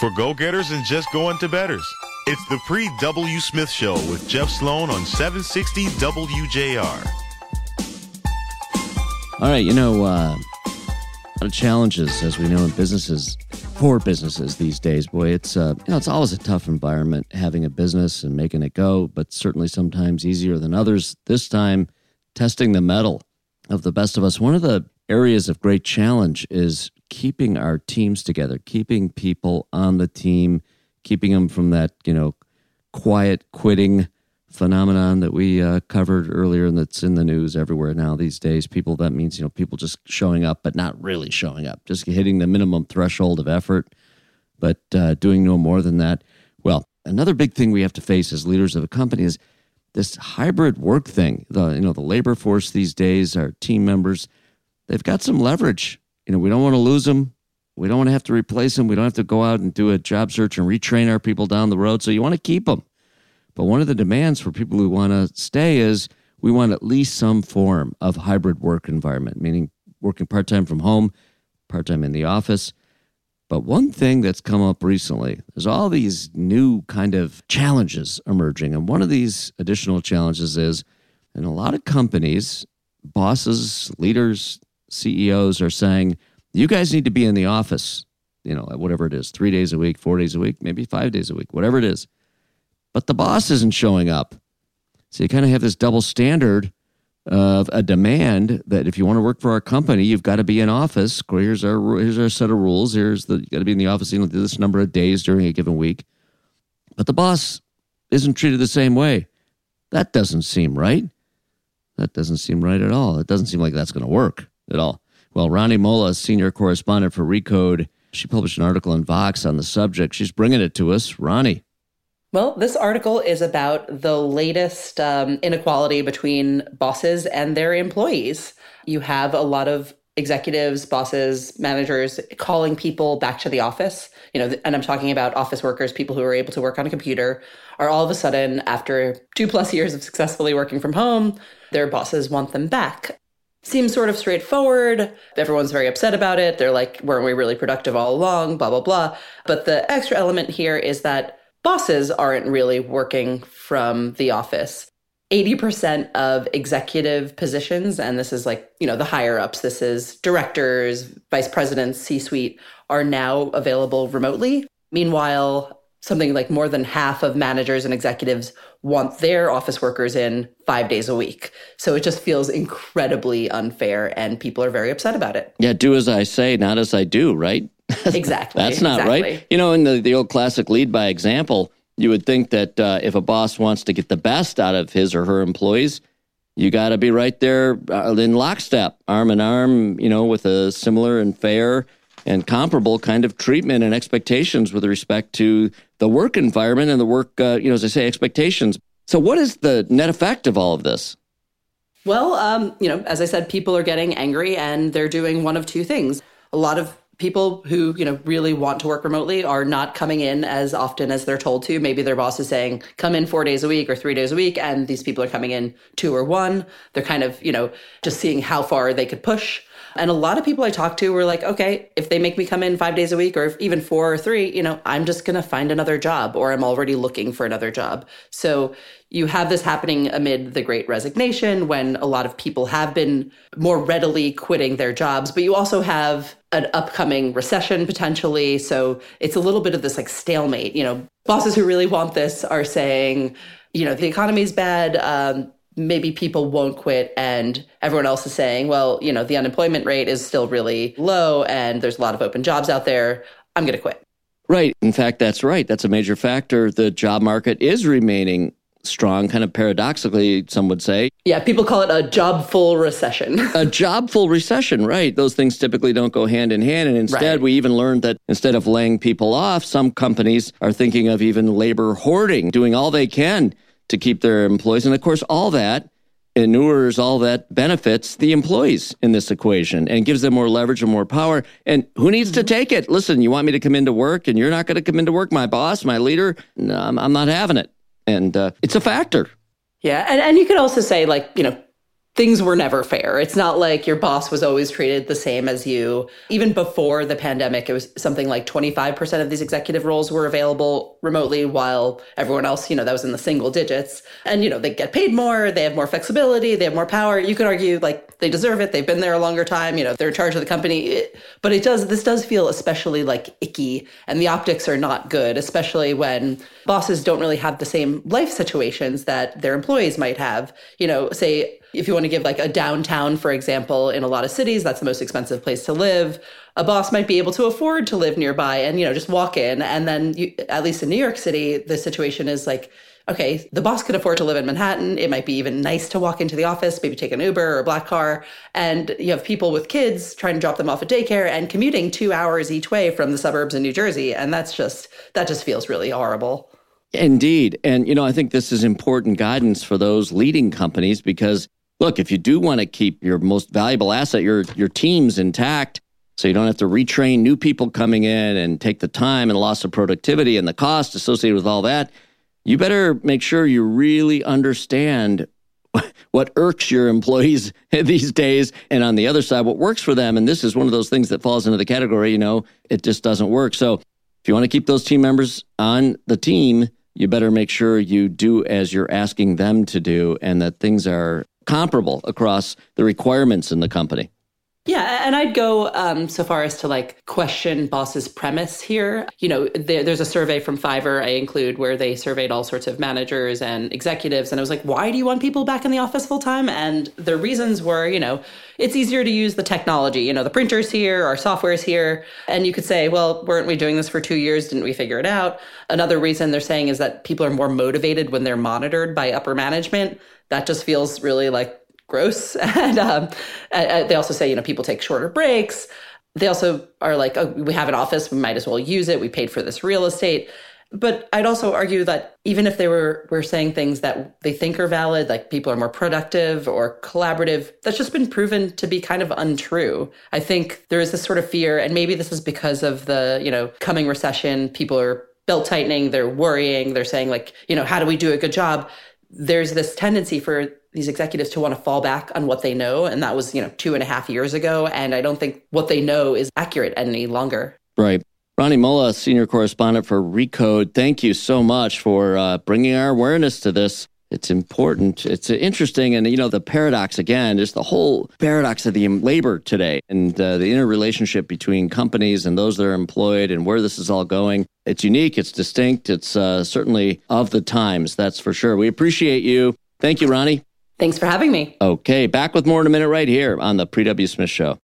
for go getters and just going to betters. It's the pre W. Smith Show with Jeff Sloan on 760 WJR. All right, you know, uh, of challenges, as we know, in businesses, for businesses these days. Boy, it's uh, you know, it's always a tough environment having a business and making it go, but certainly sometimes easier than others. This time, testing the metal of the best of us. One of the areas of great challenge is keeping our teams together, keeping people on the team, keeping them from that, you know, quiet quitting phenomenon that we uh, covered earlier and that's in the news everywhere now these days. People, that means, you know, people just showing up, but not really showing up, just hitting the minimum threshold of effort, but uh, doing no more than that. Well, another big thing we have to face as leaders of a company is this hybrid work thing. The, you know, the labor force these days, our team members, they've got some leverage you know, we don't want to lose them. We don't want to have to replace them. We don't have to go out and do a job search and retrain our people down the road. So you want to keep them. But one of the demands for people who want to stay is we want at least some form of hybrid work environment, meaning working part time from home, part time in the office. But one thing that's come up recently, there's all these new kind of challenges emerging. And one of these additional challenges is in a lot of companies, bosses, leaders, CEOs are saying, you guys need to be in the office, you know, whatever it is, three days a week, four days a week, maybe five days a week, whatever it is. But the boss isn't showing up. So you kind of have this double standard of a demand that if you want to work for our company, you've got to be in office. Here's our here's our set of rules. Here's the you got to be in the office you know this number of days during a given week. But the boss isn't treated the same way. That doesn't seem right. That doesn't seem right at all. It doesn't seem like that's going to work at all. Well, Rani Molla, senior correspondent for Recode, she published an article in Vox on the subject. She's bringing it to us. Rani. Well, this article is about the latest um, inequality between bosses and their employees. You have a lot of executives, bosses, managers calling people back to the office. You know, and I'm talking about office workers, people who are able to work on a computer, are all of a sudden, after two plus years of successfully working from home, their bosses want them back seems sort of straightforward. Everyone's very upset about it. They're like, weren't we really productive all along? Blah, blah, blah. But the extra element here is that bosses aren't really working from the office. 80% of executive positions, and this is like, you know, the higher ups, this is directors, vice presidents, C suite, are now available remotely. Meanwhile, something like more than half of managers and executives want their office workers in five days a week. So it just feels incredibly unfair and people are very upset about it. Yeah, do as I say, not as I do, right? Exactly. That's not exactly. right. You know, in the, the old classic lead by example, you would think that uh, if a boss wants to get the best out of his or her employees, you got to be right there uh, in lockstep, arm in arm, you know, with a similar and fair and comparable kind of treatment and expectations with respect to the work environment and the work, uh, you know, as I say, expectations. So, what is the net effect of all of this? Well, um, you know, as I said, people are getting angry and they're doing one of two things. A lot of people who, you know, really want to work remotely are not coming in as often as they're told to. Maybe their boss is saying, come in four days a week or three days a week, and these people are coming in two or one. They're kind of, you know, just seeing how far they could push. And a lot of people I talked to were like, okay, if they make me come in five days a week or even four or three, you know, I'm just going to find another job or I'm already looking for another job. So you have this happening amid the great resignation when a lot of people have been more readily quitting their jobs, but you also have an upcoming recession potentially. So it's a little bit of this like stalemate. You know, bosses who really want this are saying, you know, the economy's bad. Um, maybe people won't quit and everyone else is saying well you know the unemployment rate is still really low and there's a lot of open jobs out there i'm going to quit right in fact that's right that's a major factor the job market is remaining strong kind of paradoxically some would say yeah people call it a job full recession a job full recession right those things typically don't go hand in hand and instead right. we even learned that instead of laying people off some companies are thinking of even labor hoarding doing all they can to keep their employees. And of course, all that inures, all that benefits the employees in this equation and gives them more leverage and more power. And who needs to mm-hmm. take it? Listen, you want me to come into work and you're not going to come into work, my boss, my leader? No, I'm, I'm not having it. And uh, it's a factor. Yeah. And, and you could also say, like, you know, things were never fair. It's not like your boss was always treated the same as you. Even before the pandemic, it was something like 25% of these executive roles were available remotely, while everyone else, you know, that was in the single digits. And, you know, they get paid more, they have more flexibility, they have more power. You could argue like they deserve it. They've been there a longer time, you know, they're in charge of the company. But it does, this does feel especially like icky and the optics are not good, especially when bosses don't really have the same life situations that their employees might have. You know, say, if you want to give like a downtown, for example, in a lot of cities, that's the most expensive place to live. A boss might be able to afford to live nearby and, you know, just walk in. And then, you, at least in New York City, the situation is like, okay, the boss can afford to live in Manhattan. It might be even nice to walk into the office, maybe take an Uber or a black car. And you have people with kids trying to drop them off at daycare and commuting two hours each way from the suburbs in New Jersey. And that's just, that just feels really horrible. Indeed. And, you know, I think this is important guidance for those leading companies because look, if you do want to keep your most valuable asset, your your teams intact, so you don't have to retrain new people coming in and take the time and loss of productivity and the cost associated with all that, you better make sure you really understand what irks your employees these days and on the other side what works for them. And this is one of those things that falls into the category you know it just doesn't work. So if you want to keep those team members on the team you better make sure you do as you're asking them to do and that things are comparable across the requirements in the company. Yeah, and I'd go um, so far as to like question boss's premise here. You know, there, there's a survey from Fiverr I include where they surveyed all sorts of managers and executives, and I was like, why do you want people back in the office full time? And the reasons were, you know, it's easier to use the technology. You know, the printer's here, our software's here, and you could say, well, weren't we doing this for two years? Didn't we figure it out? Another reason they're saying is that people are more motivated when they're monitored by upper management. That just feels really like gross. And um, they also say, you know, people take shorter breaks. They also are like, oh, we have an office, we might as well use it. We paid for this real estate. But I'd also argue that even if they were were saying things that they think are valid, like people are more productive or collaborative, that's just been proven to be kind of untrue. I think there is this sort of fear, and maybe this is because of the, you know, coming recession, people are belt tightening, they're worrying, they're saying like, you know, how do we do a good job? There's this tendency for these executives to want to fall back on what they know. And that was, you know, two and a half years ago. And I don't think what they know is accurate any longer. Right. Rani Molla, senior correspondent for Recode, thank you so much for uh, bringing our awareness to this. It's important. It's interesting. And, you know, the paradox again is the whole paradox of the labor today and uh, the interrelationship between companies and those that are employed and where this is all going. It's unique. It's distinct. It's uh, certainly of the times. That's for sure. We appreciate you. Thank you, Rani. Thanks for having me. Okay, back with more in a minute right here on the Pre W. Smith Show.